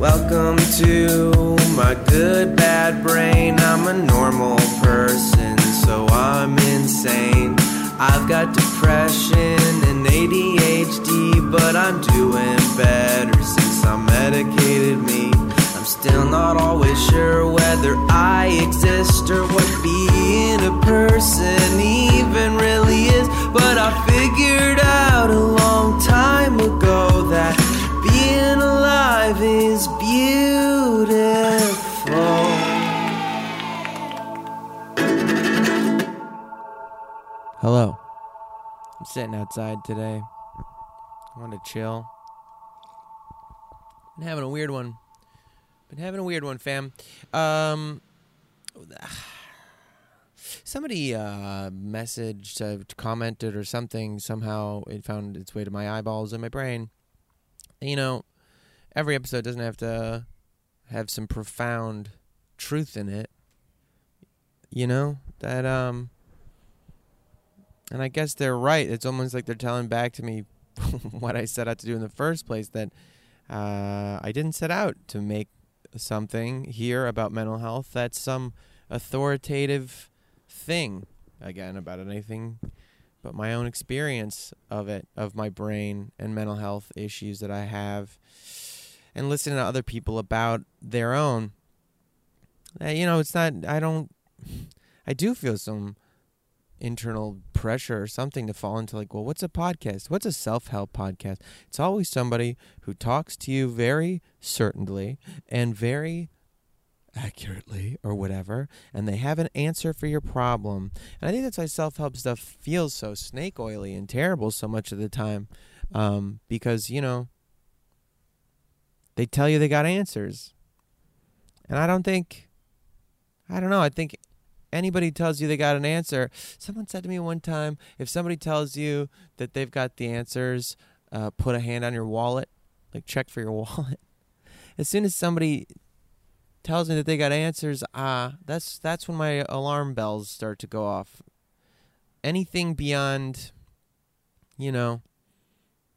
Welcome to my good bad brain. I'm a normal person, so I'm insane. I've got depression and ADHD, but I'm doing better since I medicated me. I'm still not always sure whether I exist or what being a person even really is, but I figured out a long time ago that alive is beautiful. Hello. I'm sitting outside today. I want to chill. Been having a weird one. Been having a weird one, fam. Um, somebody uh, messaged, uh, commented, or something. Somehow it found its way to my eyeballs and my brain. You know, every episode doesn't have to have some profound truth in it. You know that um and I guess they're right. It's almost like they're telling back to me what I set out to do in the first place that uh, I didn't set out to make something here about mental health that's some authoritative thing again about anything but my own experience of it of my brain and mental health issues that I have and listening to other people about their own uh, you know it's not I don't I do feel some internal pressure or something to fall into like, well, what's a podcast? What's a self help podcast? It's always somebody who talks to you very certainly and very accurately or whatever, and they have an answer for your problem. And I think that's why self help stuff feels so snake oily and terrible so much of the time. Um, because, you know, they tell you they got answers. And I don't think, I don't know, I think anybody tells you they got an answer. Someone said to me one time, if somebody tells you that they've got the answers, uh, put a hand on your wallet, like check for your wallet. As soon as somebody tells me that they got answers, ah, uh, that's that's when my alarm bells start to go off. Anything beyond, you know,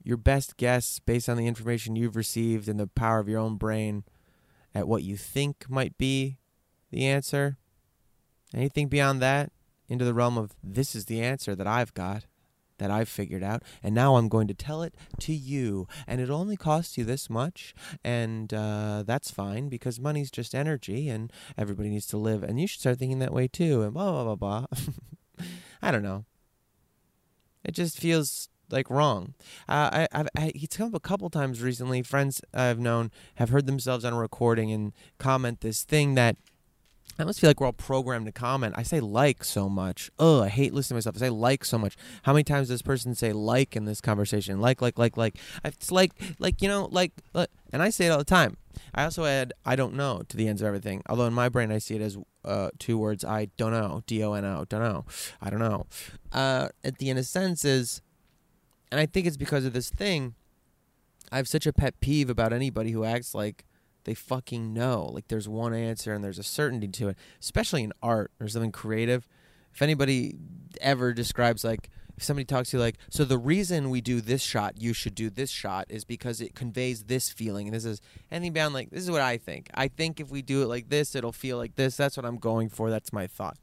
your best guess based on the information you've received and the power of your own brain at what you think might be the answer Anything beyond that, into the realm of this is the answer that I've got, that I've figured out, and now I'm going to tell it to you. And it only costs you this much, and uh, that's fine because money's just energy, and everybody needs to live, and you should start thinking that way too. And blah blah blah blah. I don't know. It just feels like wrong. Uh, I, I've I, come up a couple times recently. Friends I've known have heard themselves on a recording and comment this thing that I must feel like we're all programmed to comment. I say like so much. Oh, I hate listening to myself. I say like so much. How many times does this person say like in this conversation? Like, like, like, like. It's like, like, you know, like, like, and I say it all the time. I also add I don't know to the ends of everything. Although in my brain I see it as uh, two words. I don't know. D O N O. Don't know. I don't know. Uh, at the end of senses, and I think it's because of this thing. I have such a pet peeve about anybody who acts like they fucking know. Like there's one answer and there's a certainty to it, especially in art or something creative. If anybody ever describes like if somebody talks to you like, so the reason we do this shot, you should do this shot is because it conveys this feeling. And this is anything beyond like this is what I think. I think if we do it like this, it'll feel like this. That's what I'm going for. That's my thought.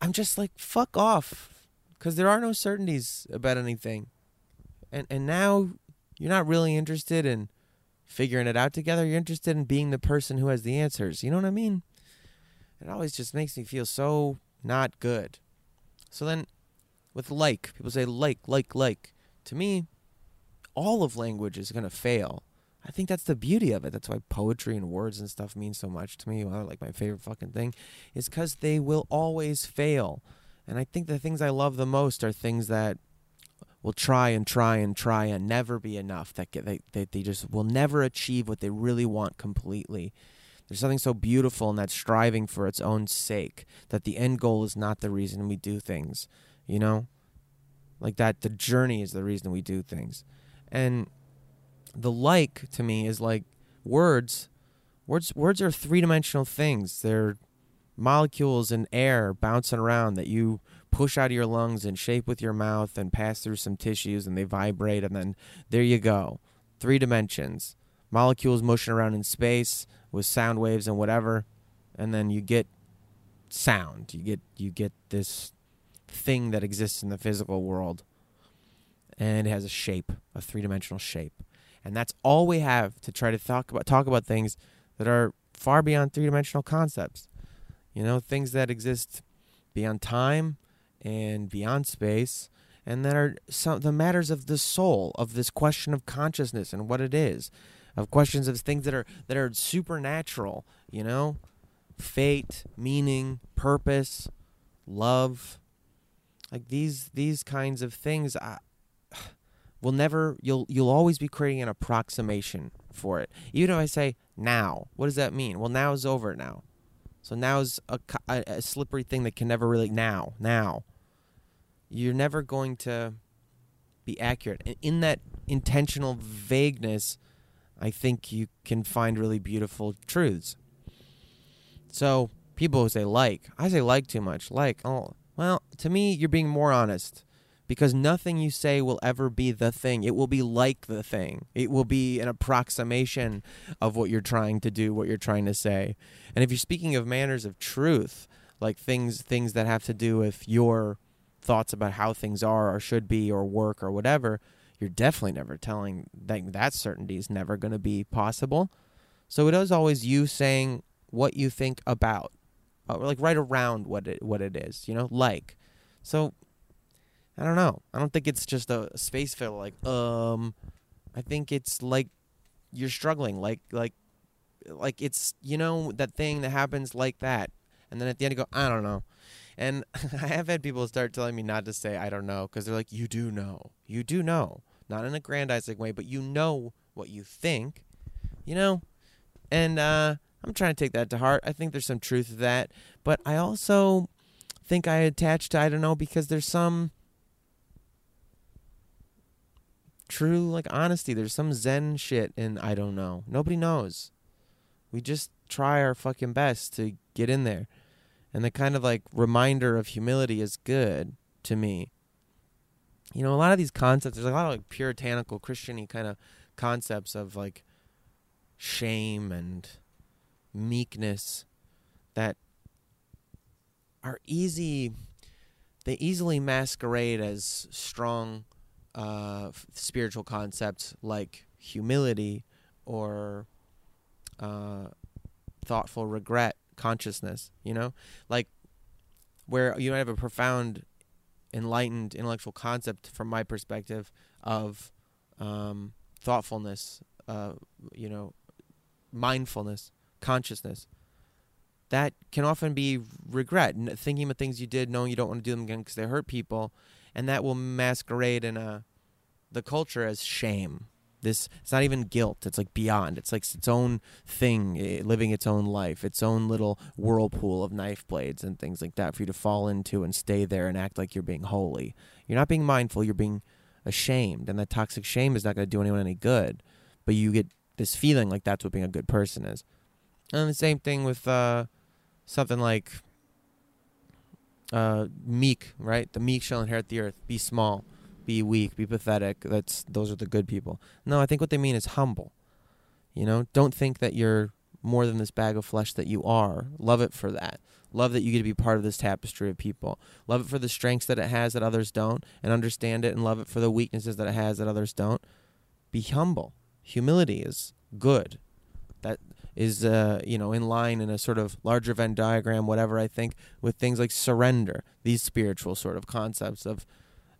I'm just like fuck off, because there are no certainties about anything, and and now you're not really interested in figuring it out together. You're interested in being the person who has the answers. You know what I mean? It always just makes me feel so not good. So then with like, people say like, like, like. To me, all of language is going to fail. I think that's the beauty of it. That's why poetry and words and stuff mean so much to me. Well, like my favorite fucking thing is because they will always fail. And I think the things I love the most are things that will try and try and try and never be enough. That get, they, they they just will never achieve what they really want completely. There's something so beautiful in that striving for its own sake. That the end goal is not the reason we do things. You know, like that. The journey is the reason we do things, and the like to me is like words. Words words are three dimensional things. They're molecules in air bouncing around that you push out of your lungs and shape with your mouth and pass through some tissues and they vibrate and then there you go. Three dimensions. Molecules motion around in space with sound waves and whatever and then you get sound. You get you get this thing that exists in the physical world. And it has a shape, a three-dimensional shape. And that's all we have to try to talk about talk about things that are far beyond three-dimensional concepts. You know, things that exist beyond time and beyond space, and that are some the matters of the soul of this question of consciousness and what it is, of questions of things that are that are supernatural. You know, fate, meaning, purpose, love, like these these kinds of things. I, will never you'll you'll always be creating an approximation for it. Even if I say now, what does that mean? Well, now is over now. So now's a, a, a slippery thing that can never really now now. You're never going to be accurate. And in that intentional vagueness, I think you can find really beautiful truths. So people who say like, I say like too much. Like, oh, well, to me, you're being more honest because nothing you say will ever be the thing. It will be like the thing. It will be an approximation of what you're trying to do, what you're trying to say. And if you're speaking of manners of truth, like things things that have to do with your thoughts about how things are or should be or work or whatever, you're definitely never telling that that certainty is never going to be possible. So it is always you saying what you think about, uh, like right around what it what it is, you know, like. So I don't know. I don't think it's just a space filler. Like, um, I think it's like you're struggling. Like, like, like it's you know that thing that happens like that, and then at the end you go, I don't know. And I have had people start telling me not to say I don't know because they're like, you do know, you do know, not in a grandizing way, but you know what you think, you know. And uh, I'm trying to take that to heart. I think there's some truth to that, but I also think I attach to I don't know because there's some true like honesty. There's some zen shit and I don't know. Nobody knows. We just try our fucking best to get in there. And the kind of like reminder of humility is good to me. You know, a lot of these concepts, there's a lot of like puritanical Christiany kind of concepts of like shame and meekness that are easy they easily masquerade as strong uh, spiritual concepts like humility or uh, thoughtful regret consciousness you know? Like where you have a profound enlightened intellectual concept from my perspective of um, thoughtfulness uh, you know mindfulness consciousness. That can often be regret thinking about things you did knowing you don't want to do them again because they hurt people and that will masquerade in a the culture as shame. This it's not even guilt. It's like beyond. It's like its own thing, eh, living its own life, its own little whirlpool of knife blades and things like that for you to fall into and stay there and act like you're being holy. You're not being mindful. You're being ashamed, and that toxic shame is not going to do anyone any good. But you get this feeling like that's what being a good person is. And the same thing with uh, something like uh, meek, right? The meek shall inherit the earth. Be small, be weak, be pathetic. That's those are the good people. No, I think what they mean is humble. You know, don't think that you're more than this bag of flesh that you are. Love it for that. Love that you get to be part of this tapestry of people. Love it for the strengths that it has that others don't, and understand it and love it for the weaknesses that it has that others don't. Be humble. Humility is good. That is uh, you know in line in a sort of larger Venn diagram, whatever. I think with things like surrender, these spiritual sort of concepts of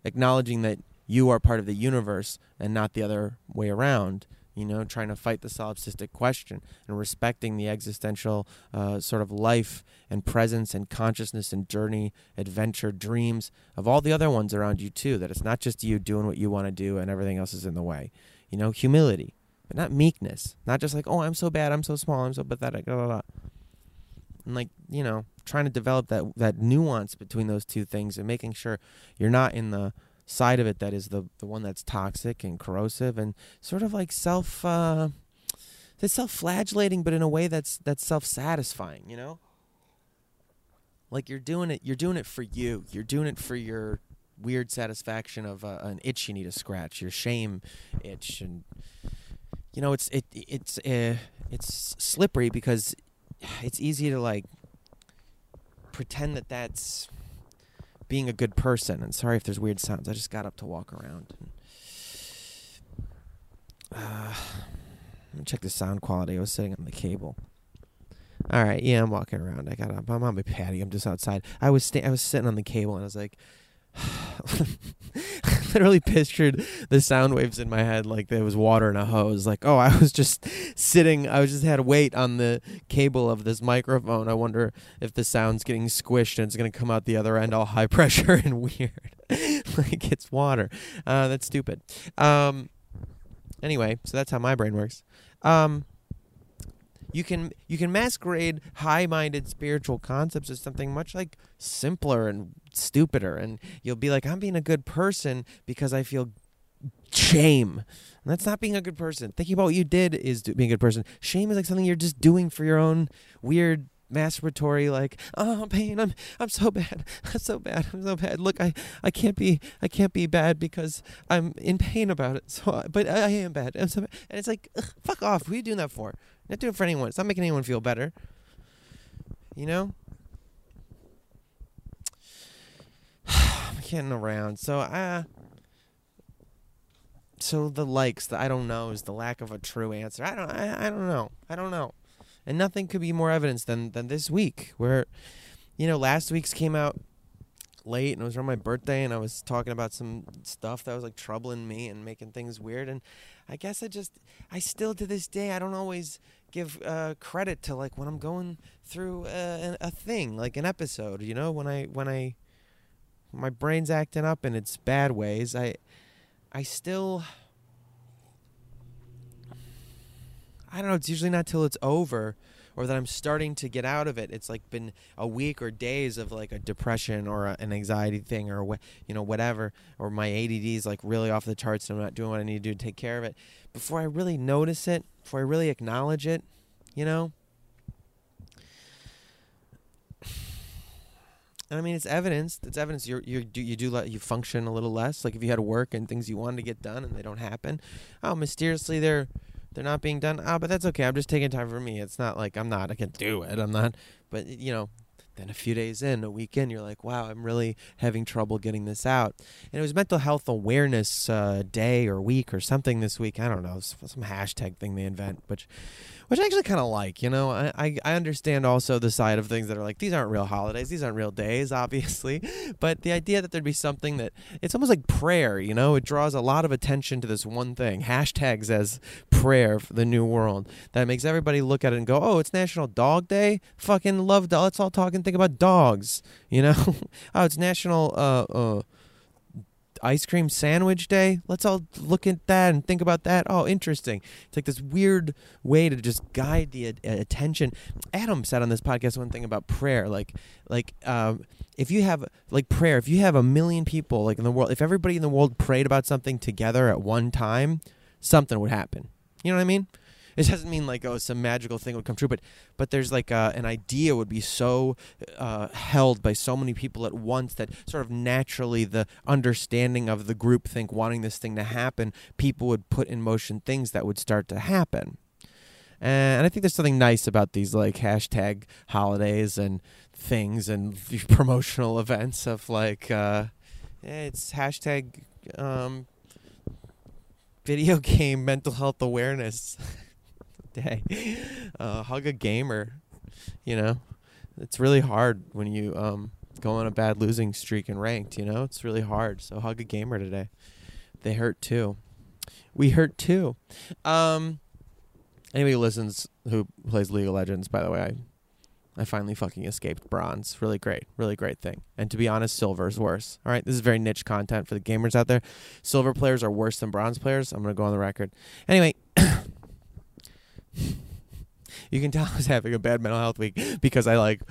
acknowledging that you are part of the universe and not the other way around. You know, trying to fight the solipsistic question and respecting the existential uh, sort of life and presence and consciousness and journey, adventure, dreams of all the other ones around you too. That it's not just you doing what you want to do and everything else is in the way. You know, humility but not meekness. Not just like, oh, I'm so bad, I'm so small, I'm so pathetic, blah, blah, blah. And like, you know, trying to develop that that nuance between those two things and making sure you're not in the side of it that is the the one that's toxic and corrosive and sort of like self uh that's self-flagellating but in a way that's that's self-satisfying, you know? Like you're doing it you're doing it for you. You're doing it for your weird satisfaction of uh, an itch you need to scratch, your shame itch and you know, it's it it's uh, it's slippery because it's easy to like pretend that that's being a good person. And sorry if there's weird sounds. I just got up to walk around. Uh, let me check the sound quality. I was sitting on the cable. All right, yeah, I'm walking around. I got up. I'm on my patio. I'm just outside. I was sta- I was sitting on the cable and I was like, literally pictured the sound waves in my head like there was water in a hose. Like, oh, I was just sitting, I was just had weight on the cable of this microphone. I wonder if the sound's getting squished and it's going to come out the other end all high pressure and weird. like it's water. Uh, that's stupid. Um, anyway, so that's how my brain works. Um, you can you can masquerade high-minded spiritual concepts as something much like simpler and stupider and you'll be like i'm being a good person because i feel shame. And that's not being a good person. Thinking about what you did is being a good person. Shame is like something you're just doing for your own weird masturbatory like oh pain. I'm i'm so bad. I'm so bad. I'm so bad. Look i i can't be i can't be bad because i'm in pain about it. So I, but i, I am bad. I'm so bad. and it's like ugh, fuck off. Who are you doing that for not doing it for anyone. It's not making anyone feel better. You know? I'm getting around. So uh so the likes the i don't know is the lack of a true answer. I don't i, I don't know. I don't know. And nothing could be more evidence than than this week where you know last week's came out late and it was around my birthday and I was talking about some stuff that was like troubling me and making things weird. And I guess I just I still to this day I don't always give uh, credit to like when I'm going through a, a thing like an episode you know when I when I my brain's acting up in its bad ways I I still I don't know. It's usually not till it's over or that I'm starting to get out of it. It's like been a week or days of like a depression or a, an anxiety thing or you know whatever, or my ADD is like really off the charts and I'm not doing what I need to do to take care of it. Before I really notice it, before I really acknowledge it, you know. And I mean, it's evidence. It's evidence. You you do you do let you function a little less. Like if you had work and things you wanted to get done and they don't happen, oh, mysteriously they're they're not being done. Ah, but that's okay. I'm just taking time for me. It's not like I'm not. I can do it. I'm not. But you know, then a few days in, a week in, you're like, wow, I'm really having trouble getting this out. And it was Mental Health Awareness uh, Day or week or something this week. I don't know, some hashtag thing they invent, which which I actually kind of like. You know, I, I, I understand also the side of things that are like these aren't real holidays, these aren't real days, obviously, but the idea that there'd be something that it's almost like prayer. You know, it draws a lot of attention to this one thing. Hashtags as prayer for the new world that makes everybody look at it and go, oh, it's National Dog Day. Fucking love. Do- let's all talk and think about dogs. You know, oh, it's National. Uh, uh, ice cream sandwich day. Let's all look at that and think about that. Oh, interesting. It's like this weird way to just guide the attention. Adam said on this podcast one thing about prayer, like like um, if you have like prayer, if you have a million people like in the world, if everybody in the world prayed about something together at one time, something would happen. You know what I mean? It doesn't mean like oh some magical thing would come true, but but there's like uh, an idea would be so uh, held by so many people at once that sort of naturally the understanding of the group think wanting this thing to happen, people would put in motion things that would start to happen. And I think there's something nice about these like hashtag holidays and things and promotional events of like uh, it's hashtag um, video game mental health awareness. day. Uh, hug a gamer. You know, it's really hard when you um, go on a bad losing streak and ranked. You know, it's really hard. So hug a gamer today. They hurt too. We hurt too. Um, anybody who listens who plays League of Legends, by the way, I I finally fucking escaped bronze. Really great, really great thing. And to be honest, silver is worse. All right, this is very niche content for the gamers out there. Silver players are worse than bronze players. I'm gonna go on the record. Anyway, you can tell I was having a bad mental health week because I like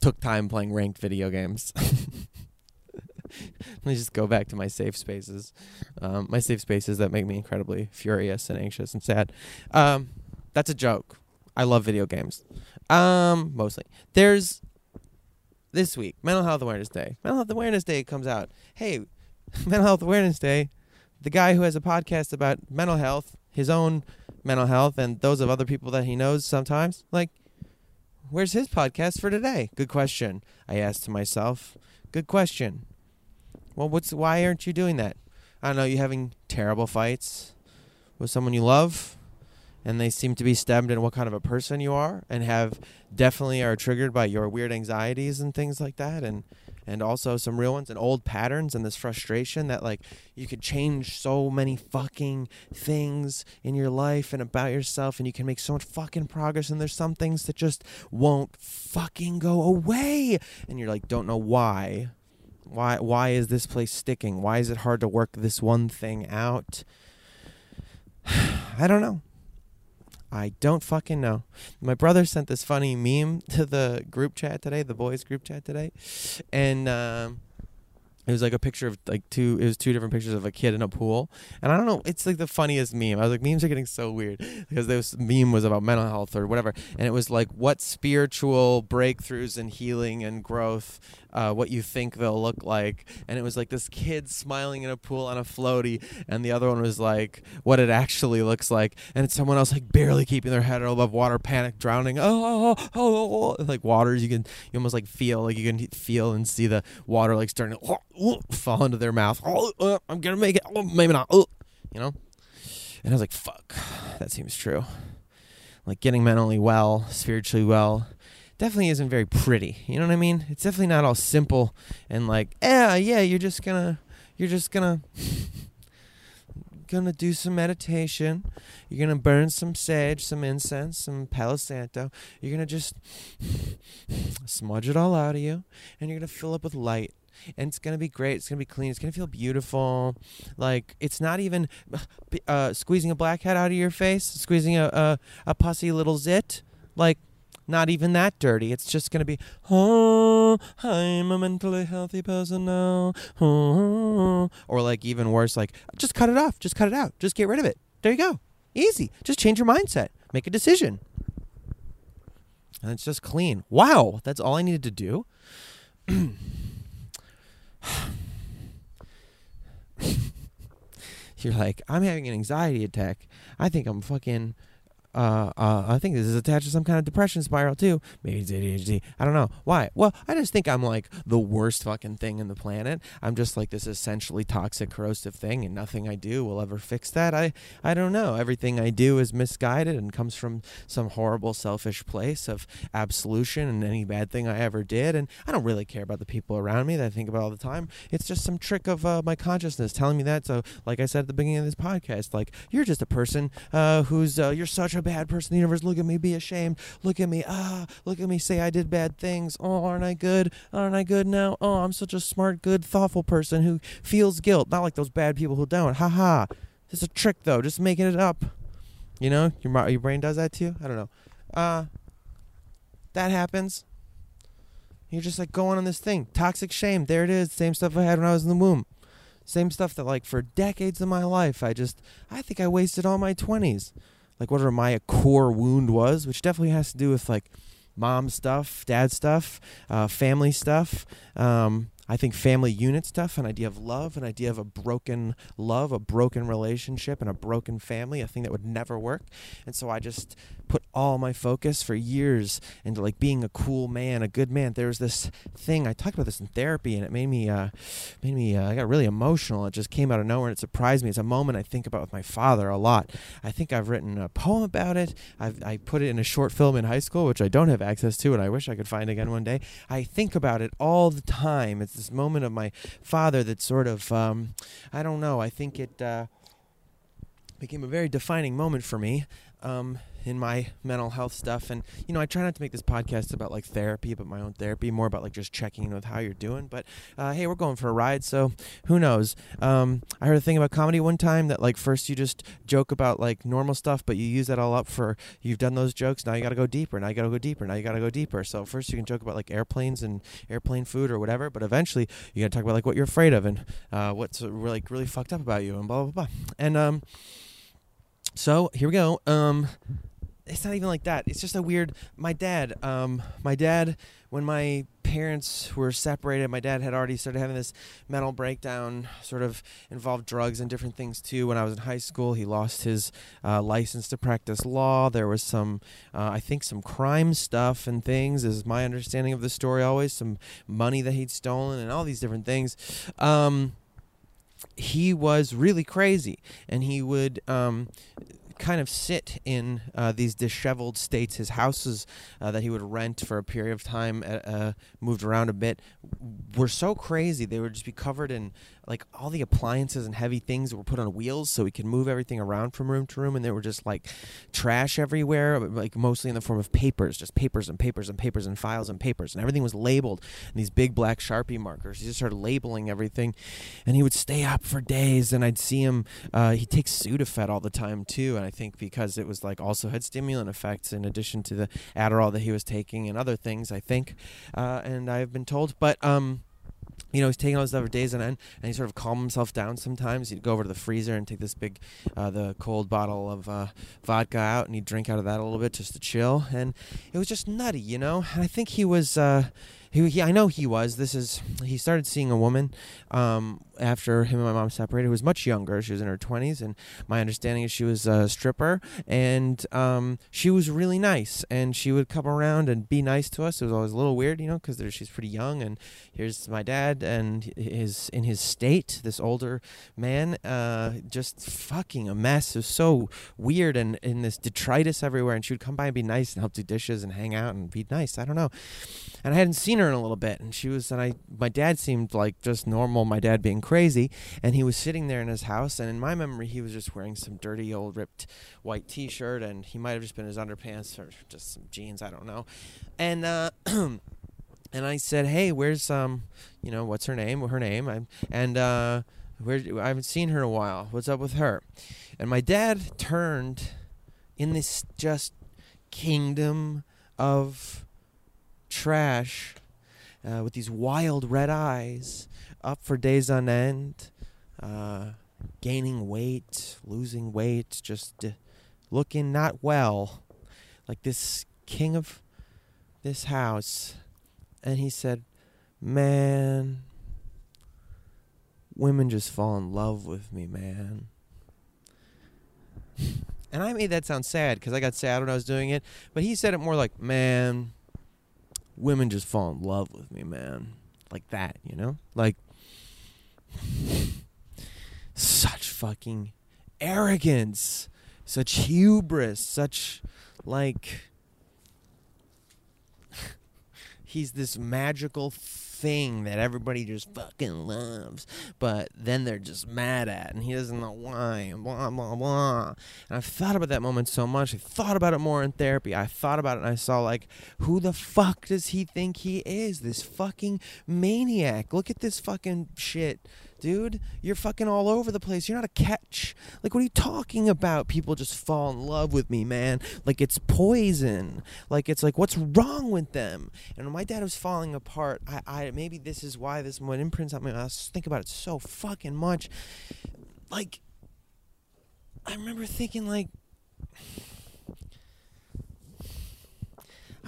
took time playing ranked video games. Let me just go back to my safe spaces. Um, my safe spaces that make me incredibly furious and anxious and sad. Um, that's a joke. I love video games. Um, mostly. There's this week, Mental Health Awareness Day. Mental Health Awareness Day comes out. Hey, Mental Health Awareness Day. The guy who has a podcast about mental health, his own mental health, and those of other people that he knows sometimes. Like, where's his podcast for today? Good question. I asked to myself. Good question. Well, what's why aren't you doing that? I don't know. You having terrible fights with someone you love? and they seem to be stemmed in what kind of a person you are and have definitely are triggered by your weird anxieties and things like that and and also some real ones and old patterns and this frustration that like you could change so many fucking things in your life and about yourself and you can make so much fucking progress and there's some things that just won't fucking go away. And you're like don't know why. Why why is this place sticking? Why is it hard to work this one thing out? I don't know I don't fucking know. My brother sent this funny meme to the group chat today, the boys group chat today, and um, it was like a picture of like two. It was two different pictures of a kid in a pool, and I don't know. It's like the funniest meme. I was like, memes are getting so weird because this meme was about mental health or whatever, and it was like what spiritual breakthroughs and healing and growth, uh, what you think they'll look like, and it was like this kid smiling in a pool on a floaty, and the other one was like what it actually looks like, and it's someone else like barely keeping their head above water, panic, drowning. Oh, oh, oh, oh, like waters. You can you almost like feel like you can feel and see the water like starting. To, oh, fall into their mouth. Oh, uh, I'm gonna make it. Oh, maybe not. Oh, you know. And I was like, "Fuck, that seems true." Like getting mentally well, spiritually well, definitely isn't very pretty. You know what I mean? It's definitely not all simple and like, yeah, yeah. You're just gonna, you're just gonna. gonna do some meditation. You're gonna burn some sage, some incense, some Palo Santo. You're gonna just smudge it all out of you, and you're gonna fill up with light and it's gonna be great. It's gonna be clean. It's gonna feel beautiful. Like it's not even uh, squeezing a blackhead out of your face, squeezing a, a a pussy little zit. Like not even that dirty. It's just gonna be, oh, I'm a mentally healthy person now. Oh. Or like even worse, like just cut it off. Just cut it out. Just get rid of it. There you go. Easy. Just change your mindset. Make a decision. And it's just clean. Wow, that's all I needed to do. You're like, I'm having an anxiety attack. I think I'm fucking uh, uh, I think this is attached to some kind of depression spiral too. Maybe it's ADHD. I don't know. Why? Well, I just think I'm like the worst fucking thing in the planet. I'm just like this essentially toxic, corrosive thing, and nothing I do will ever fix that. I, I don't know. Everything I do is misguided and comes from some horrible, selfish place of absolution and any bad thing I ever did. And I don't really care about the people around me that I think about all the time. It's just some trick of uh, my consciousness telling me that. So, like I said at the beginning of this podcast, like you're just a person uh, who's uh, you're such a bad person in the universe. Look at me, be ashamed. Look at me, ah, look at me, say I did bad things. Oh, aren't I good? Aren't I good now? Oh, I'm such a smart, good, thoughtful person who feels guilt. Not like those bad people who don't. Ha ha. It's a trick though, just making it up. You know, your your brain does that to you. I don't know. Uh, that happens. You're just like going on this thing, toxic shame. There it is. Same stuff I had when I was in the womb. Same stuff that like for decades of my life, I just I think I wasted all my twenties like whatever my core wound was, which definitely has to do with like mom stuff, dad stuff, uh, family stuff. Um, I think family unit stuff, an idea of love, an idea of a broken love, a broken relationship, and a broken family, a thing that would never work. And so I just put all my focus for years into like being a cool man, a good man. There was this thing I talked about this in therapy, and it made me, uh, made me, uh, I got really emotional. It just came out of nowhere, and it surprised me. It's a moment I think about with my father a lot. I think I've written a poem about it. I've, I put it in a short film in high school, which I don't have access to, and I wish I could find again one day. I think about it all the time. It's this moment of my father that sort of, um, I don't know. I think it uh, became a very defining moment for me. Um, in my mental health stuff. And you know i try not to make this podcast about like therapy but my own therapy more about like just checking in with how you're doing. But uh, hey we're going for a ride so who knows? Um, i heard a thing about comedy one time that like first you just joke about like normal stuff but you use that all up for you've done those jokes now you gotta go deeper now you gotta go deeper now you gotta go deeper. So first you can joke about like airplanes and airplane food or whatever but eventually you gotta talk about like what you're afraid of and uh, what's like really fucked up about you and blah blah blah. And um so here we go. Um it's not even like that. It's just a weird. My dad, um, my dad, when my parents were separated, my dad had already started having this mental breakdown, sort of involved drugs and different things too. When I was in high school, he lost his uh, license to practice law. There was some, uh, I think, some crime stuff and things, is my understanding of the story always. Some money that he'd stolen and all these different things. Um, he was really crazy, and he would um, kind of sit in uh, these disheveled states. His houses uh, that he would rent for a period of time, uh, uh moved around a bit, were so crazy. They would just be covered in like all the appliances and heavy things were put on wheels so we could move everything around from room to room and there were just like trash everywhere like mostly in the form of papers just papers and papers and papers and files and papers and everything was labeled. And these big black sharpie markers he just started labeling everything and he would stay up for days and i'd see him uh, he takes sudafed all the time too and i think because it was like also had stimulant effects in addition to the adderall that he was taking and other things i think uh, and i've been told. But um you know, he's taking all stuff for days on end, and he sort of calm himself down sometimes. He'd go over to the freezer and take this big, uh, the cold bottle of uh, vodka out, and he'd drink out of that a little bit just to chill. And it was just nutty, you know. And I think he was, uh, he, he, I know he was. This is he started seeing a woman um, after him and my mom separated. Who was much younger. She was in her twenties, and my understanding is she was a stripper, and um, she was really nice. And she would come around and be nice to us. It was always a little weird, you know, because she's pretty young. And here's my dad, and his in his state, this older man, uh, just fucking a mess. It was so weird, and in this detritus everywhere. And she would come by and be nice and help do dishes and hang out and be nice. I don't know. And I hadn't seen her in a little bit, and she was, and I, my dad seemed like just normal. My dad being crazy, and he was sitting there in his house, and in my memory, he was just wearing some dirty old ripped white T-shirt, and he might have just been his underpants or just some jeans. I don't know. And uh, and I said, "Hey, where's um, you know, what's her name? Her name? I'm, and uh, where I haven't seen her in a while. What's up with her?" And my dad turned in this just kingdom of trash uh, with these wild red eyes, up for days on end, uh, gaining weight, losing weight, just uh, looking not well, like this king of this house. And he said, Man, women just fall in love with me, man. and I made that sound sad because I got sad when I was doing it, but he said it more like, Man, women just fall in love with me, man. Like that, you know? Like such fucking arrogance, such hubris, such like he's this magical thing that everybody just fucking loves, but then they're just mad at, and he doesn't know why, and blah, blah, blah. And I've thought about that moment so much. I thought about it more in therapy. I thought about it, and I saw, like, who the fuck does he think he is? This fucking maniac. Look at this fucking shit dude. You're fucking all over the place. You're not a catch. Like, what are you talking about? People just fall in love with me, man. Like, it's poison. Like, it's like, what's wrong with them? And my dad was falling apart, I, I maybe this is why this one imprints on me. I think about it so fucking much. Like, I remember thinking, like,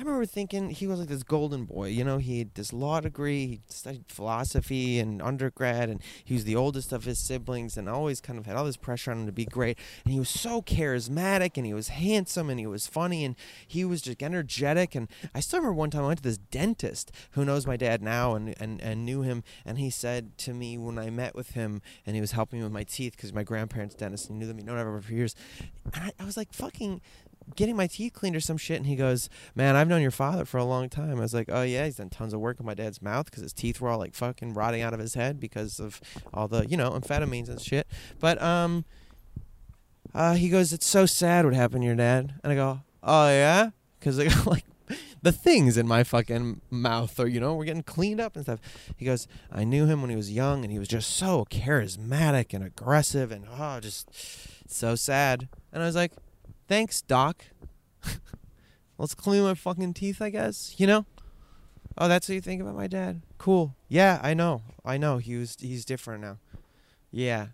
I remember thinking he was like this golden boy. You know, he had this law degree, he studied philosophy and undergrad, and he was the oldest of his siblings, and always kind of had all this pressure on him to be great. And he was so charismatic, and he was handsome, and he was funny, and he was just energetic. And I still remember one time I went to this dentist who knows my dad now and and, and knew him, and he said to me when I met with him, and he was helping me with my teeth because my grandparents' dentist, and he knew them, he'd known ever for years. And I, I was like, fucking getting my teeth cleaned or some shit and he goes man i've known your father for a long time. I was like oh yeah he's done tons of work on my dad's mouth because his teeth were all like fucking rotting out of his head because of all the you know amphetamines and shit. But um uh he goes it's so sad what happened to your dad. And i go oh yeah? Because i got like the things in my fucking mouth or you know we're getting cleaned up and stuff. He goes i knew him when he was young and he was just so charismatic and aggressive and oh just so sad. And i was like thanks, Doc. Let's clean my fucking teeth, I guess. You know? Oh, that's what you think about my dad? Cool. Yeah, I know. I know. He was he's different now. Yeah.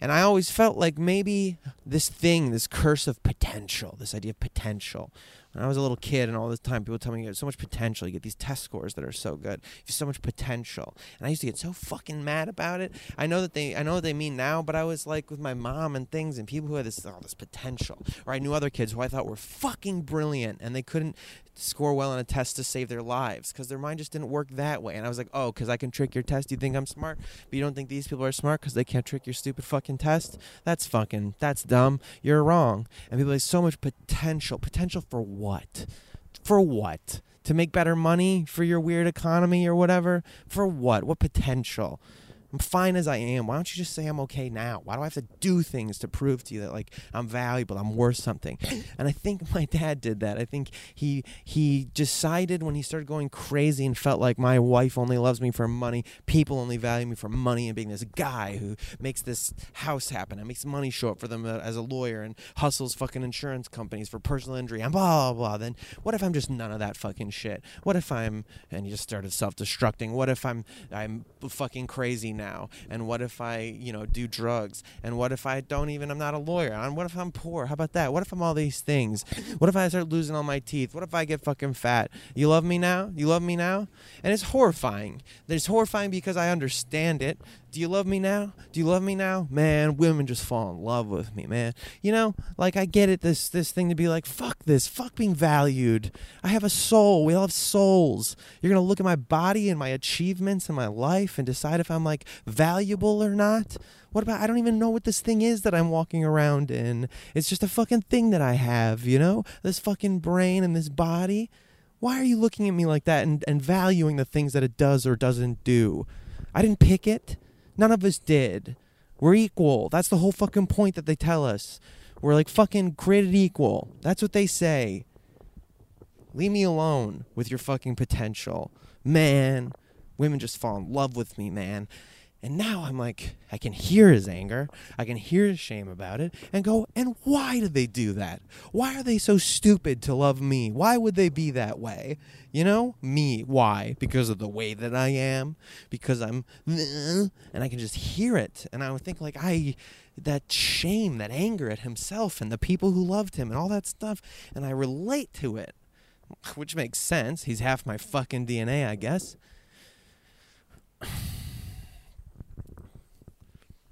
And I always felt like maybe this thing, this curse of potential, this idea of potential, when I was a little kid and all this time, people tell me you have so much potential. You get these test scores that are so good. You have so much potential. And I used to get so fucking mad about it. I know that they I know what they mean now, but I was like with my mom and things and people who had this all this potential. Or I knew other kids who I thought were fucking brilliant and they couldn't score well on a test to save their lives because their mind just didn't work that way. And I was like, oh, because I can trick your test, you think I'm smart, but you don't think these people are smart because they can't trick your stupid fucking test? That's fucking, that's dumb. You're wrong. And people have so much potential. Potential for what? For what? To make better money for your weird economy or whatever? For what? What potential? I'm fine as I am. Why don't you just say I'm okay now? Why do I have to do things to prove to you that like I'm valuable, I'm worth something? And I think my dad did that. I think he he decided when he started going crazy and felt like my wife only loves me for money, people only value me for money and being this guy who makes this house happen and makes money show up for them uh, as a lawyer and hustles fucking insurance companies for personal injury and blah blah blah. Then what if I'm just none of that fucking shit? What if I'm and he just started self-destructing? What if I'm I'm fucking crazy now? And what if I, you know, do drugs? And what if I don't even, I'm not a lawyer? And what if I'm poor? How about that? What if I'm all these things? What if I start losing all my teeth? What if I get fucking fat? You love me now? You love me now? And it's horrifying. It's horrifying because I understand it. Do you love me now? Do you love me now? Man, women just fall in love with me, man. You know, like I get it this this thing to be like, fuck this, fuck being valued. I have a soul. We all have souls. You're gonna look at my body and my achievements and my life and decide if I'm like valuable or not. What about I don't even know what this thing is that I'm walking around in. It's just a fucking thing that I have, you know? This fucking brain and this body. Why are you looking at me like that and, and valuing the things that it does or doesn't do? I didn't pick it. None of us did. We're equal. That's the whole fucking point that they tell us. We're like fucking created equal. That's what they say. Leave me alone with your fucking potential. Man, women just fall in love with me, man. And now I'm like, I can hear his anger. I can hear his shame about it and go, and why did they do that? Why are they so stupid to love me? Why would they be that way? You know, me. Why? Because of the way that I am? Because I'm, and I can just hear it. And I would think, like, I, that shame, that anger at himself and the people who loved him and all that stuff. And I relate to it, which makes sense. He's half my fucking DNA, I guess.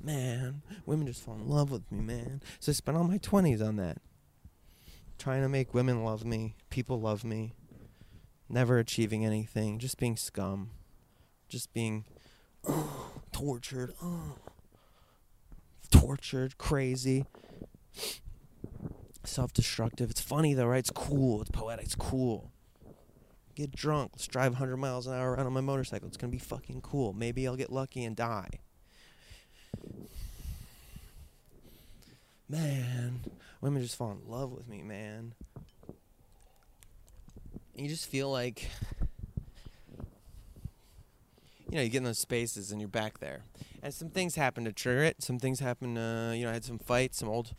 Man, women just fall in love with me, man. So I spent all my 20s on that. Trying to make women love me, people love me, never achieving anything, just being scum, just being tortured, tortured, crazy, self destructive. It's funny though, right? It's cool, it's poetic, it's cool. Get drunk, let's drive 100 miles an hour around on my motorcycle. It's gonna be fucking cool. Maybe I'll get lucky and die. Man, women just fall in love with me, man. You just feel like you know, you get in those spaces and you're back there. And some things happen to trigger it. Some things happen. Uh, you know, I had some fights, some old,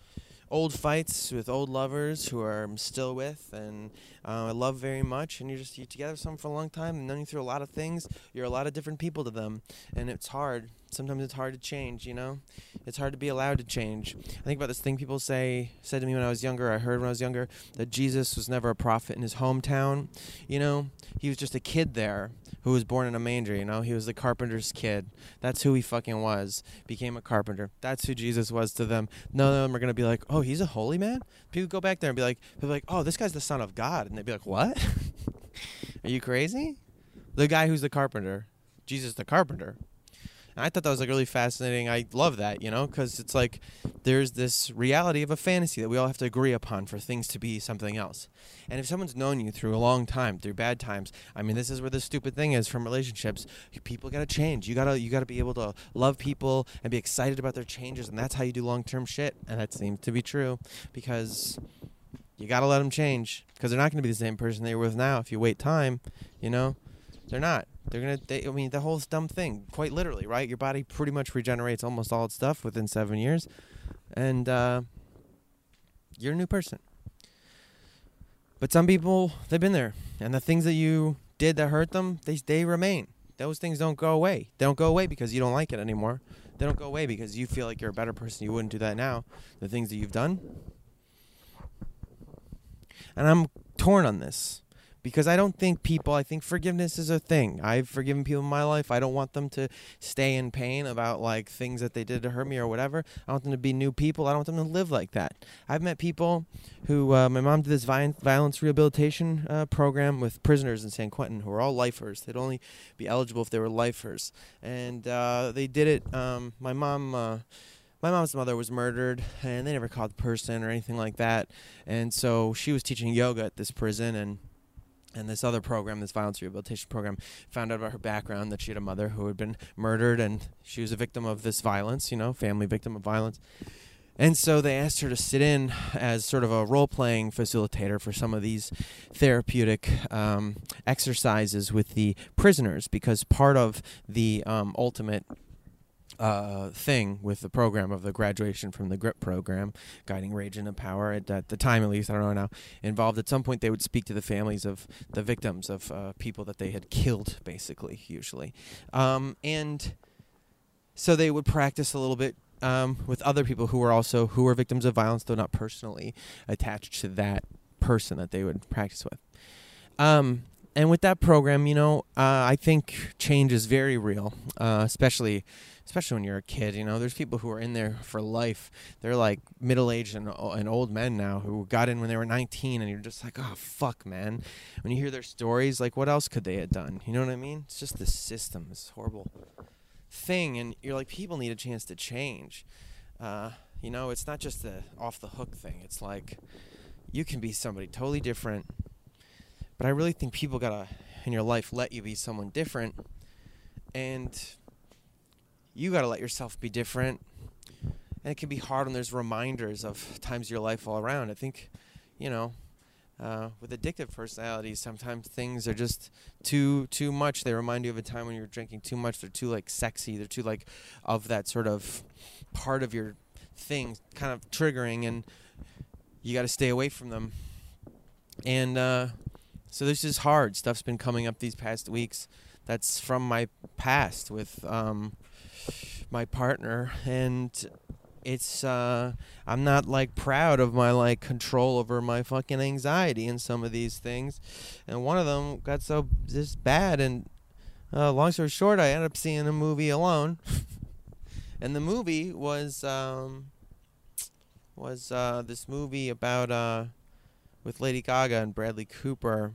old fights with old lovers who I'm still with and uh, I love very much, and you're just you're together with someone for a long time and then knowing through a lot of things. You're a lot of different people to them, and it's hard. Sometimes it's hard to change. You know, it's hard to be allowed to change. I think about this thing people say said to me when I was younger. I heard when I was younger that Jesus was never a prophet in his hometown. You know, he was just a kid there who was born in a manger. You know, he was the carpenter's kid. That's who he fucking was. Became a carpenter. That's who Jesus was to them. None of them are gonna be like, oh, he's a holy man. People go back there and be like, be like, oh, this guy's the son of God, and they'd be like, what? are you crazy? The guy who's the carpenter, Jesus the carpenter. And I thought that was like really fascinating. I love that, you know, because it's like there's this reality of a fantasy that we all have to agree upon for things to be something else. And if someone's known you through a long time, through bad times, I mean, this is where the stupid thing is from relationships. People got to change. You gotta you gotta be able to love people and be excited about their changes, and that's how you do long term shit. And that seems to be true because you got to let them change because they're not going to be the same person they were with now if you wait time, you know? They're not. They're gonna. They, I mean, the whole dumb thing, quite literally, right? Your body pretty much regenerates almost all its stuff within seven years, and uh, you're a new person. But some people, they've been there, and the things that you did that hurt them, they they remain. Those things don't go away. They don't go away because you don't like it anymore. They don't go away because you feel like you're a better person. You wouldn't do that now. The things that you've done, and I'm torn on this because I don't think people, I think forgiveness is a thing. I've forgiven people in my life. I don't want them to stay in pain about like things that they did to hurt me or whatever. I want them to be new people. I don't want them to live like that. I've met people who, uh, my mom did this violence rehabilitation uh, program with prisoners in San Quentin who were all lifers. They'd only be eligible if they were lifers. And uh, they did it. Um, my mom uh, my mom's mother was murdered and they never caught the person or anything like that and so she was teaching yoga at this prison and and this other program, this violence rehabilitation program, found out about her background that she had a mother who had been murdered and she was a victim of this violence, you know, family victim of violence. And so they asked her to sit in as sort of a role playing facilitator for some of these therapeutic um, exercises with the prisoners because part of the um, ultimate uh, thing with the program of the graduation from the GRIP program, Guiding Rage into Power, at, at, the time at least, I don't know now, involved at some point they would speak to the families of the victims of uh, people that they had killed, basically, usually. Um, and so they would practice a little bit um, with other people who were also who were victims of violence, though not personally attached to that person that they would practice with. Um, and with that program, you know, uh, I think change is very real, uh, especially especially when you're a kid. You know, there's people who are in there for life. They're like middle aged and, and old men now who got in when they were 19, and you're just like, oh fuck, man. When you hear their stories, like, what else could they have done? You know what I mean? It's just the system, this horrible thing, and you're like, people need a chance to change. Uh, you know, it's not just the off the hook thing. It's like you can be somebody totally different but I really think people gotta in your life let you be someone different, and you gotta let yourself be different. And it can be hard when there's reminders of times of your life all around. I think, you know, uh, with addictive personalities, sometimes things are just too too much. They remind you of a time when you're drinking too much. They're too like sexy. They're too like of that sort of part of your thing, kind of triggering, and you got to stay away from them. And uh, so this is hard. Stuff's been coming up these past weeks. That's from my past with um, my partner, and it's uh, I'm not like proud of my like control over my fucking anxiety and some of these things, and one of them got so just bad. And uh, long story short, I ended up seeing a movie alone, and the movie was um, was uh, this movie about uh, with Lady Gaga and Bradley Cooper.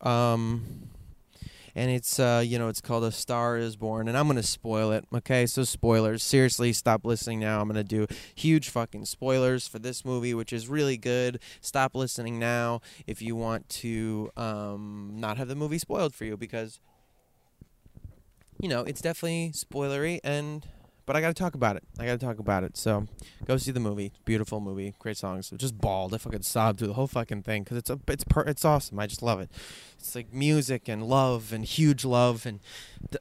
Um, and it's uh, you know it's called A Star Is Born, and I'm gonna spoil it. Okay, so spoilers. Seriously, stop listening now. I'm gonna do huge fucking spoilers for this movie, which is really good. Stop listening now if you want to um, not have the movie spoiled for you, because you know it's definitely spoilery and but I got to talk about it. I got to talk about it. So go see the movie. Beautiful movie. Great songs. Just bawled. I fucking sobbed through the whole fucking thing because it's a, it's per, it's awesome. I just love it. It's like music and love and huge love and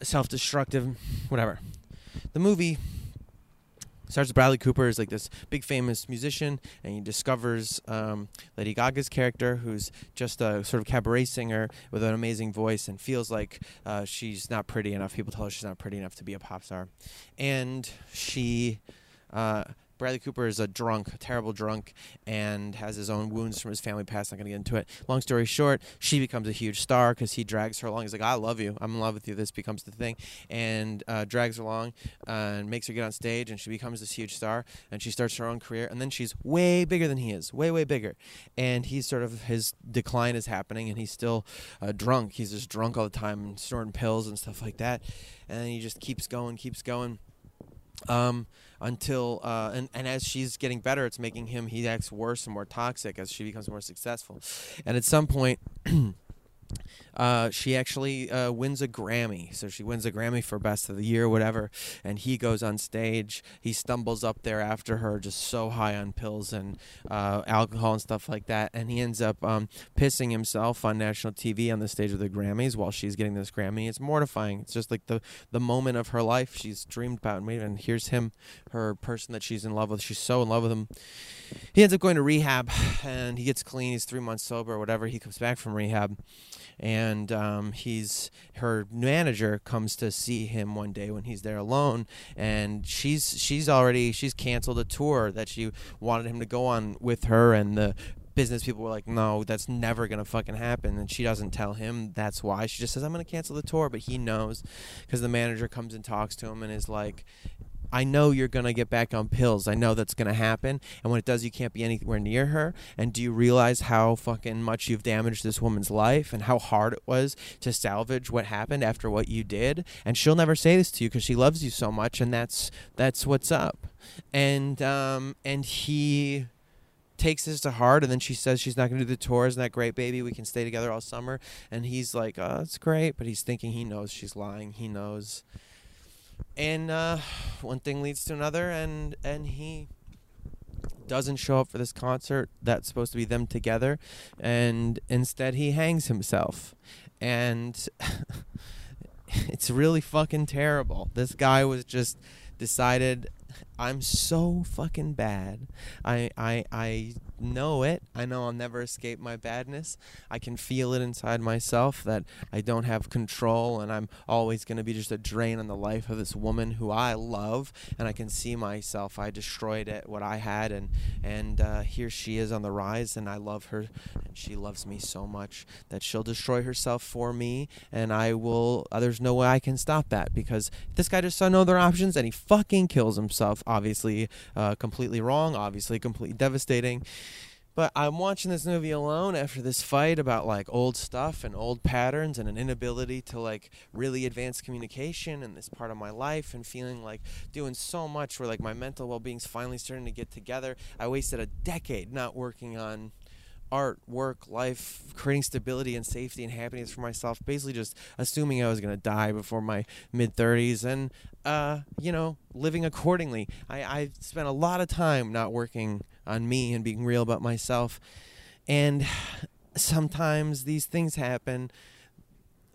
self-destructive, whatever. The movie with Bradley Cooper is like this big famous musician, and he discovers um, Lady Gaga's character, who's just a sort of cabaret singer with an amazing voice, and feels like uh, she's not pretty enough. People tell her she's not pretty enough to be a pop star, and she. Uh, Bradley Cooper is a drunk, a terrible drunk, and has his own wounds from his family past. Not going to get into it. Long story short, she becomes a huge star because he drags her along. He's like, "I love you. I'm in love with you." This becomes the thing, and uh, drags her along uh, and makes her get on stage, and she becomes this huge star. And she starts her own career, and then she's way bigger than he is, way way bigger. And he's sort of his decline is happening, and he's still uh, drunk. He's just drunk all the time and snorting pills and stuff like that. And he just keeps going, keeps going um, until uh, and and as she's getting better, it's making him he acts worse and more toxic as she becomes more successful, and at some point. Uh, she actually uh, wins a Grammy. So she wins a Grammy for Best of the Year, whatever. And he goes on stage. He stumbles up there after her, just so high on pills and uh, alcohol and stuff like that. And he ends up um, pissing himself on national TV on the stage of the Grammys while she's getting this Grammy. It's mortifying. It's just like the, the moment of her life she's dreamed about. And here's him, her person that she's in love with. She's so in love with him. He ends up going to rehab and he gets clean. He's three months sober or whatever. He comes back from rehab and um, he's her manager comes to see him one day when he's there alone, and she's she's already she's canceled a tour that she wanted him to go on with her, and the business people were like, no, that's never gonna fucking happen. And she doesn't tell him that's why. She just says, I'm gonna cancel the tour, but he knows because the manager comes and talks to him and is like, I know you're going to get back on pills. I know that's going to happen. And when it does, you can't be anywhere near her. And do you realize how fucking much you've damaged this woman's life and how hard it was to salvage what happened after what you did? And she'll never say this to you because she loves you so much. And that's, that's what's up. And, um, and he takes this to heart and then she says she's not going to do the tour isn't that great baby we can stay together all summer and he's like oh it's great but he's thinking he knows she's lying he knows and uh, one thing leads to another, and and he doesn't show up for this concert that's supposed to be them together, and instead he hangs himself, and it's really fucking terrible. This guy was just decided I'm so fucking bad. I I I know it. I know I'll never escape my badness. I can feel it inside myself that I don't have control and I'm always going to be just a drain on the life of this woman who I love and I can see myself I destroyed it what I had and and uh, here she is on the rise and I love her and she loves me so much that she'll destroy herself for me and I will uh, there's no way I can stop that because this guy just saw no other options and he fucking kills himself obviously uh, completely wrong, obviously completely devastating. But I'm watching this movie alone after this fight about like old stuff and old patterns and an inability to like really advance communication in this part of my life and feeling like doing so much where like my mental well-being's finally starting to get together. I wasted a decade not working on art, work, life, creating stability and safety and happiness for myself, basically just assuming I was going to die before my mid 30s and, uh, you know, living accordingly. I, I spent a lot of time not working on me and being real about myself. And sometimes these things happen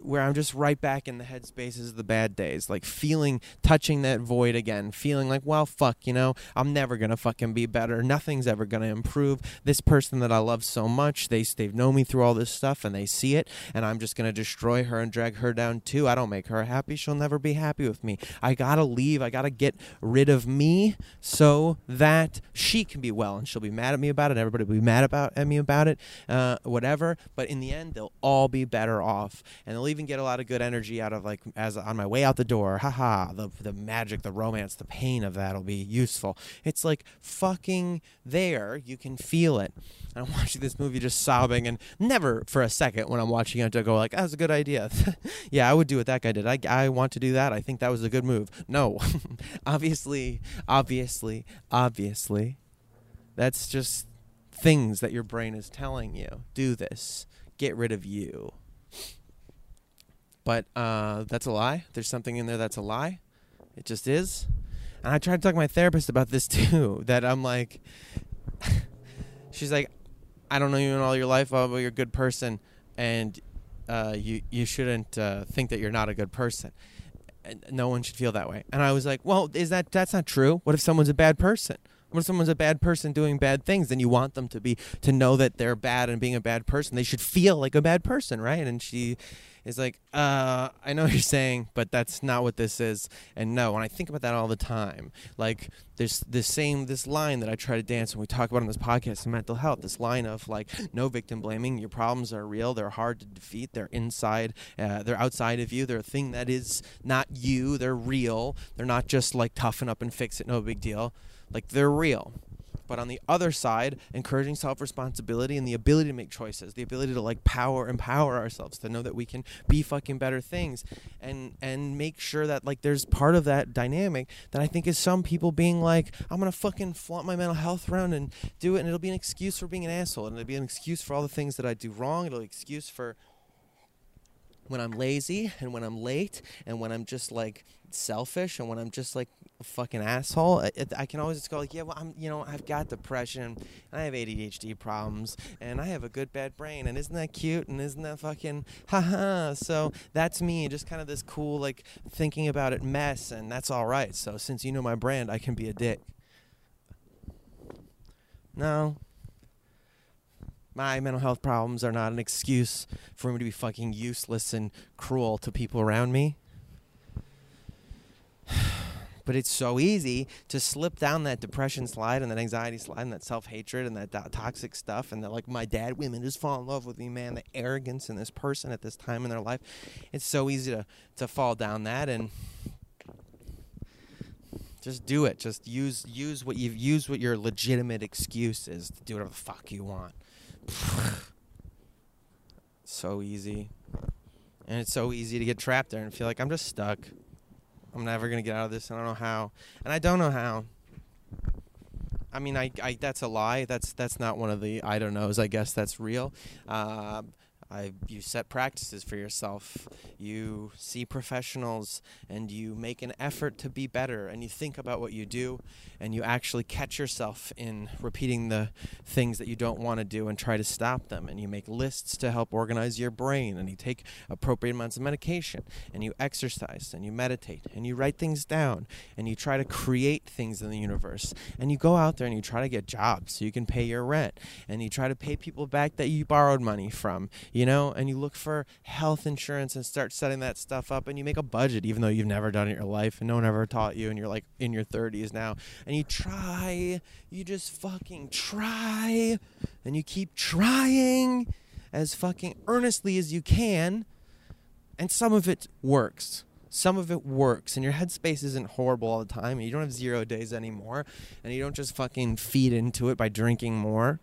where I'm just right back in the headspaces of the bad days, like feeling, touching that void again, feeling like, well, fuck, you know, I'm never gonna fucking be better. Nothing's ever gonna improve. This person that I love so much, they they've known me through all this stuff, and they see it, and I'm just gonna destroy her and drag her down too. I don't make her happy. She'll never be happy with me. I gotta leave. I gotta get rid of me so that she can be well, and she'll be mad at me about it. Everybody will be mad about at me about it, uh, whatever. But in the end, they'll all be better off, and they'll even get a lot of good energy out of like as on my way out the door. Haha, the the magic, the romance, the pain of that'll be useful. It's like fucking there. You can feel it. And I'm watching this movie just sobbing and never for a second when I'm watching it to go like, that was a good idea. yeah, I would do what that guy did. I, I want to do that. I think that was a good move. No, obviously, obviously, obviously, that's just things that your brain is telling you. Do this. Get rid of you. But uh, that's a lie. There's something in there that's a lie. It just is. And I tried to talk to my therapist about this too. That I'm like, she's like, I don't know you in all your life, but you're a good person, and uh, you you shouldn't uh, think that you're not a good person. and no one should feel that way. And I was like, well, is that that's not true? What if someone's a bad person? What if someone's a bad person doing bad things? Then you want them to be to know that they're bad and being a bad person. They should feel like a bad person, right? And she is like, uh, I know what you're saying, but that's not what this is. And no, and I think about that all the time. Like there's the same this line that I try to dance when we talk about on this podcast in mental health. This line of like, no victim blaming. Your problems are real. They're hard to defeat. They're inside. Uh, they're outside of you. They're a thing that is not you. They're real. They're not just like toughen up and fix it. No big deal. Like they're real. But on the other side, encouraging self responsibility and the ability to make choices, the ability to like power empower ourselves to know that we can be fucking better things and and make sure that like there's part of that dynamic that I think is some people being like, I'm gonna fucking flaunt my mental health around and do it and it'll be an excuse for being an asshole and it'll be an excuse for all the things that I do wrong, it'll be an excuse for when I'm lazy and when I'm late and when I'm just like selfish and when I'm just like a fucking asshole, I, I can always just go like, yeah, well, I'm, you know, I've got depression, I have ADHD problems, and I have a good bad brain, and isn't that cute, and isn't that fucking haha? So that's me, just kind of this cool like thinking about it mess, and that's all right. So since you know my brand, I can be a dick. No. My mental health problems are not an excuse for me to be fucking useless and cruel to people around me. But it's so easy to slip down that depression slide and that anxiety slide and that self hatred and that toxic stuff and that like my dad women just fall in love with me, man. The arrogance in this person at this time in their life, it's so easy to to fall down that and just do it. Just use use what you've used what your legitimate excuse is to do whatever the fuck you want. so easy. And it's so easy to get trapped there and feel like I'm just stuck. I'm never gonna get out of this. I don't know how, and I don't know how. I mean, I, I that's a lie. That's that's not one of the I don't knows. I guess that's real. Uh, I, you set practices for yourself. You see professionals and you make an effort to be better and you think about what you do and you actually catch yourself in repeating the things that you don't want to do and try to stop them. And you make lists to help organize your brain and you take appropriate amounts of medication and you exercise and you meditate and you write things down and you try to create things in the universe and you go out there and you try to get jobs so you can pay your rent and you try to pay people back that you borrowed money from you know, and you look for health insurance and start setting that stuff up and you make a budget even though you've never done it in your life and no one ever taught you and you're like in your 30s now and you try, you just fucking try and you keep trying as fucking earnestly as you can and some of it works. Some of it works and your headspace isn't horrible all the time and you don't have zero days anymore and you don't just fucking feed into it by drinking more.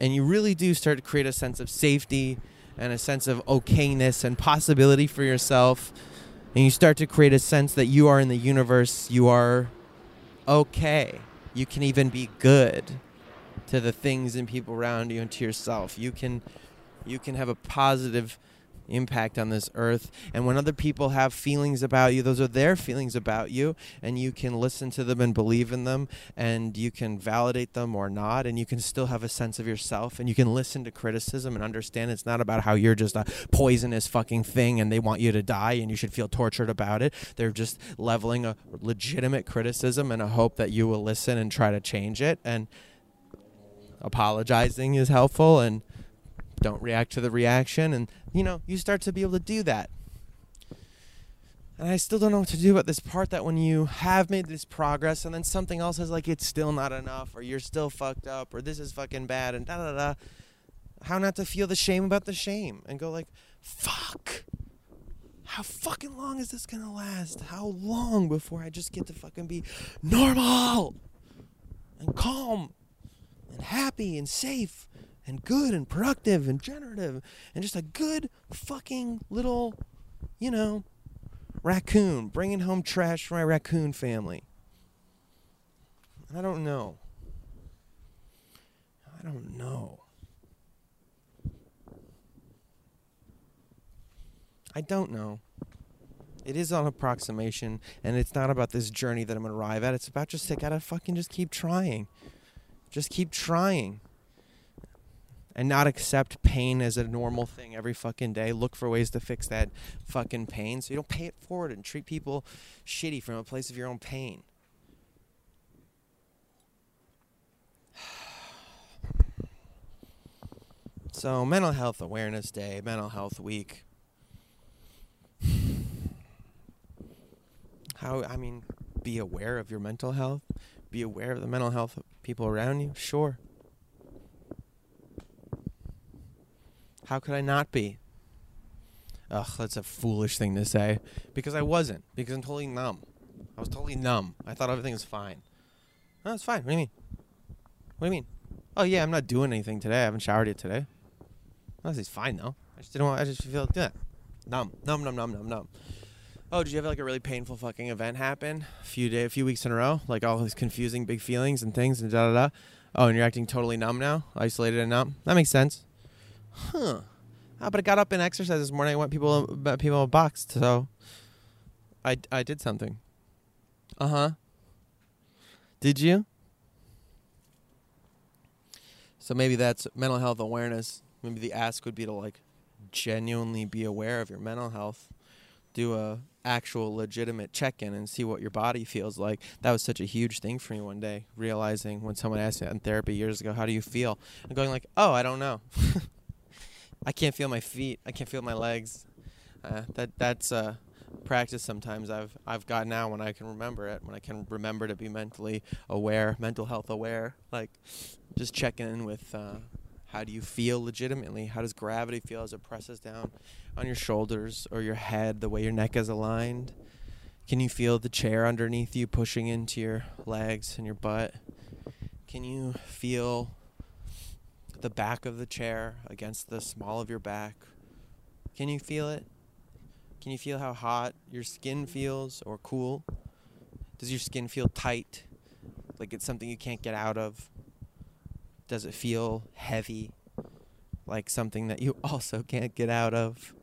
And you really do start to create a sense of safety and a sense of okayness and possibility for yourself and you start to create a sense that you are in the universe you are okay. You can even be good to the things and people around you and to yourself. You can you can have a positive impact on this earth. And when other people have feelings about you, those are their feelings about you, and you can listen to them and believe in them, and you can validate them or not, and you can still have a sense of yourself, and you can listen to criticism and understand it's not about how you're just a poisonous fucking thing and they want you to die and you should feel tortured about it. They're just leveling a legitimate criticism and a hope that you will listen and try to change it. And apologizing is helpful and don't react to the reaction and you know you start to be able to do that. And i still don't know what to do about this part that when you have made this progress and then something else is like it's still not enough or you're still fucked up or this is fucking bad and da da da. How not to feel the shame about the shame and go like fuck! How fucking long is this gonna last? How long before i just get to fucking be normal and calm and happy and safe and good and productive and generative and just a good fucking little, you know, raccoon bringing home trash for my raccoon family. I don't know. I don't know. I don't know. It is an approximation, and it's not about this journey that I'm gonna arrive at. It's about just gotta fucking just keep trying. Just keep trying and not accept pain as a normal thing every fucking day. Look for ways to fix that fucking pain so you don't pay it forward and treat people shitty from a place of your own pain. So, Mental Health Awareness Day, Mental Health Week. How, I mean, be aware of your mental health, be aware of the mental health of people around you, sure. How could I not be? Ugh, that's a foolish thing to say. Because I wasn't. Because I'm totally numb. I was totally numb. I thought everything was fine. No, it's fine. What do you mean? What do you mean? Oh yeah, I'm not doing anything today. I haven't showered yet today. Is fine though. I just didn't want. I just feel like Numb, numb, numb, numb, numb, numb. Oh, did you have like a really painful fucking event happen a few day, a few weeks in a row? Like all these confusing big feelings and things and da da da. Oh, and you're acting totally numb now, isolated and numb. That makes sense. Huh. But I got up and exercised this morning. I went people people boxed, so I I did something. Uh huh. Did you? So maybe that's mental health awareness. Maybe the ask would be to like genuinely be aware of your mental health. Do a actual legitimate check in and see what your body feels like. That was such a huge thing for me one day, realizing when someone asked me in therapy years ago, "How do you feel?" and going like, "Oh, I don't know." I can't feel my feet. I can't feel my legs. Uh, that that's a practice sometimes I've I've got now when I can remember it, when I can remember to be mentally aware, mental health aware, like just checking in with uh, how do you feel legitimately? How does gravity feel as it presses down on your shoulders or your head, the way your neck is aligned? Can you feel the chair underneath you pushing into your legs and your butt? Can you feel the back of the chair against the small of your back. Can you feel it? Can you feel how hot your skin feels or cool? Does your skin feel tight? Like it's something you can't get out of? Does it feel heavy? Like something that you also can't get out of?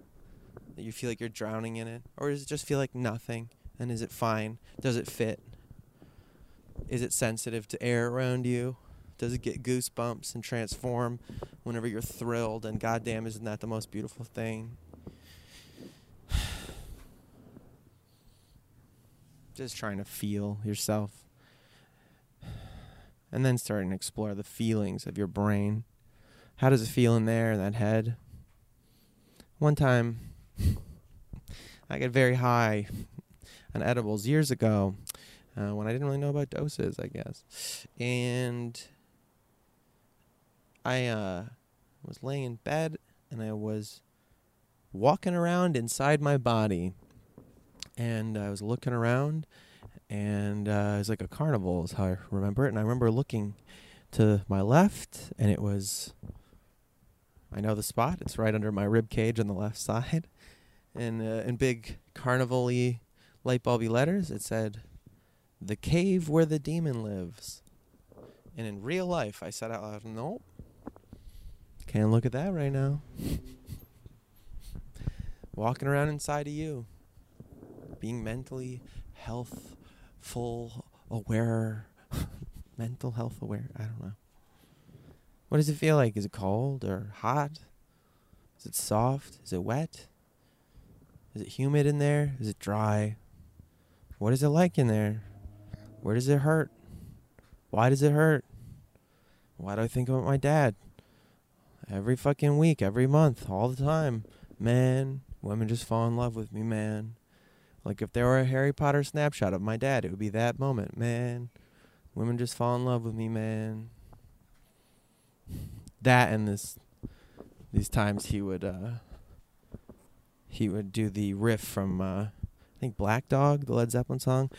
That you feel like you're drowning in it? Or does it just feel like nothing? And is it fine? Does it fit? Is it sensitive to air around you? Does it get goosebumps and transform whenever you're thrilled? And goddamn, isn't that the most beautiful thing? Just trying to feel yourself. And then starting to explore the feelings of your brain. How does it feel in there, in that head? One time, I got very high on edibles years ago uh, when I didn't really know about doses, I guess. And I uh, was laying in bed and I was walking around inside my body. And I was looking around, and uh, it was like a carnival, is how I remember it. And I remember looking to my left, and it was. I know the spot. It's right under my rib cage on the left side, and uh, in big carnival-y, light bulby letters, it said, "The cave where the demon lives." And in real life, I said out loud, "Nope, can't look at that right now. Walking around inside of you, being mentally healthful, aware, mental health aware. I don't know. What does it feel like? Is it cold or hot? Is it soft? Is it wet? Is it humid in there? Is it dry? What is it like in there? Where does it hurt? Why does it hurt? Why do I think about my dad? Every fucking week, every month, all the time. Man, women just fall in love with me, man. Like if there were a Harry Potter snapshot of my dad, it would be that moment, man. Women just fall in love with me, man. That and this these times he would uh he would do the riff from uh I think Black Dog, the Led Zeppelin song.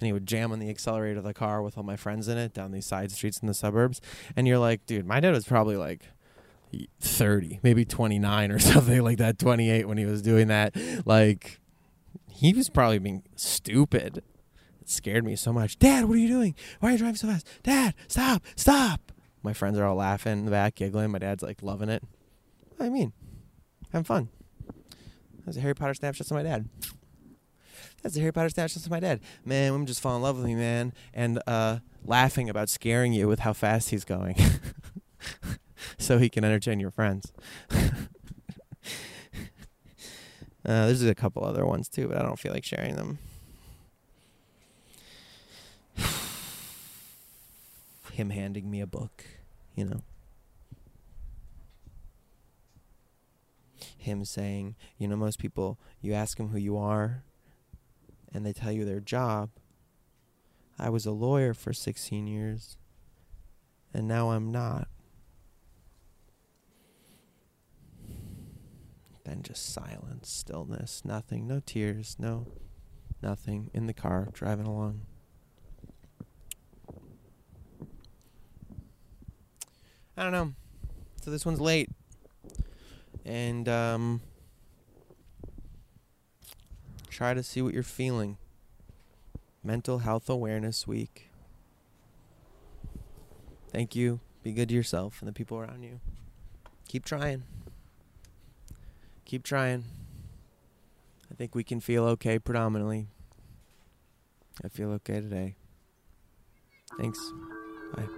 And he would jam on the accelerator of the car with all my friends in it down these side streets in the suburbs. And you're like, dude, my dad was probably like 30, maybe 29 or something like that, 28 when he was doing that. Like, he was probably being stupid. It scared me so much. Dad, what are you doing? Why are you driving so fast? Dad, stop, stop. My friends are all laughing in the back, giggling. My dad's like loving it. I mean, having fun. That's a Harry Potter snapshot of my dad. That's a Harry Potter snapshot that's my dad. Man, women just fall in love with me, man. And uh, laughing about scaring you with how fast he's going. so he can entertain your friends. uh, there's a couple other ones too, but I don't feel like sharing them. Him handing me a book, you know. Him saying, you know, most people, you ask them who you are, and they tell you their job. I was a lawyer for 16 years, and now I'm not. Then just silence, stillness, nothing, no tears, no nothing. In the car, driving along. I don't know. So this one's late. And um try to see what you're feeling. Mental Health Awareness Week. Thank you. Be good to yourself and the people around you. Keep trying. Keep trying. I think we can feel okay predominantly. I feel okay today. Thanks. Bye.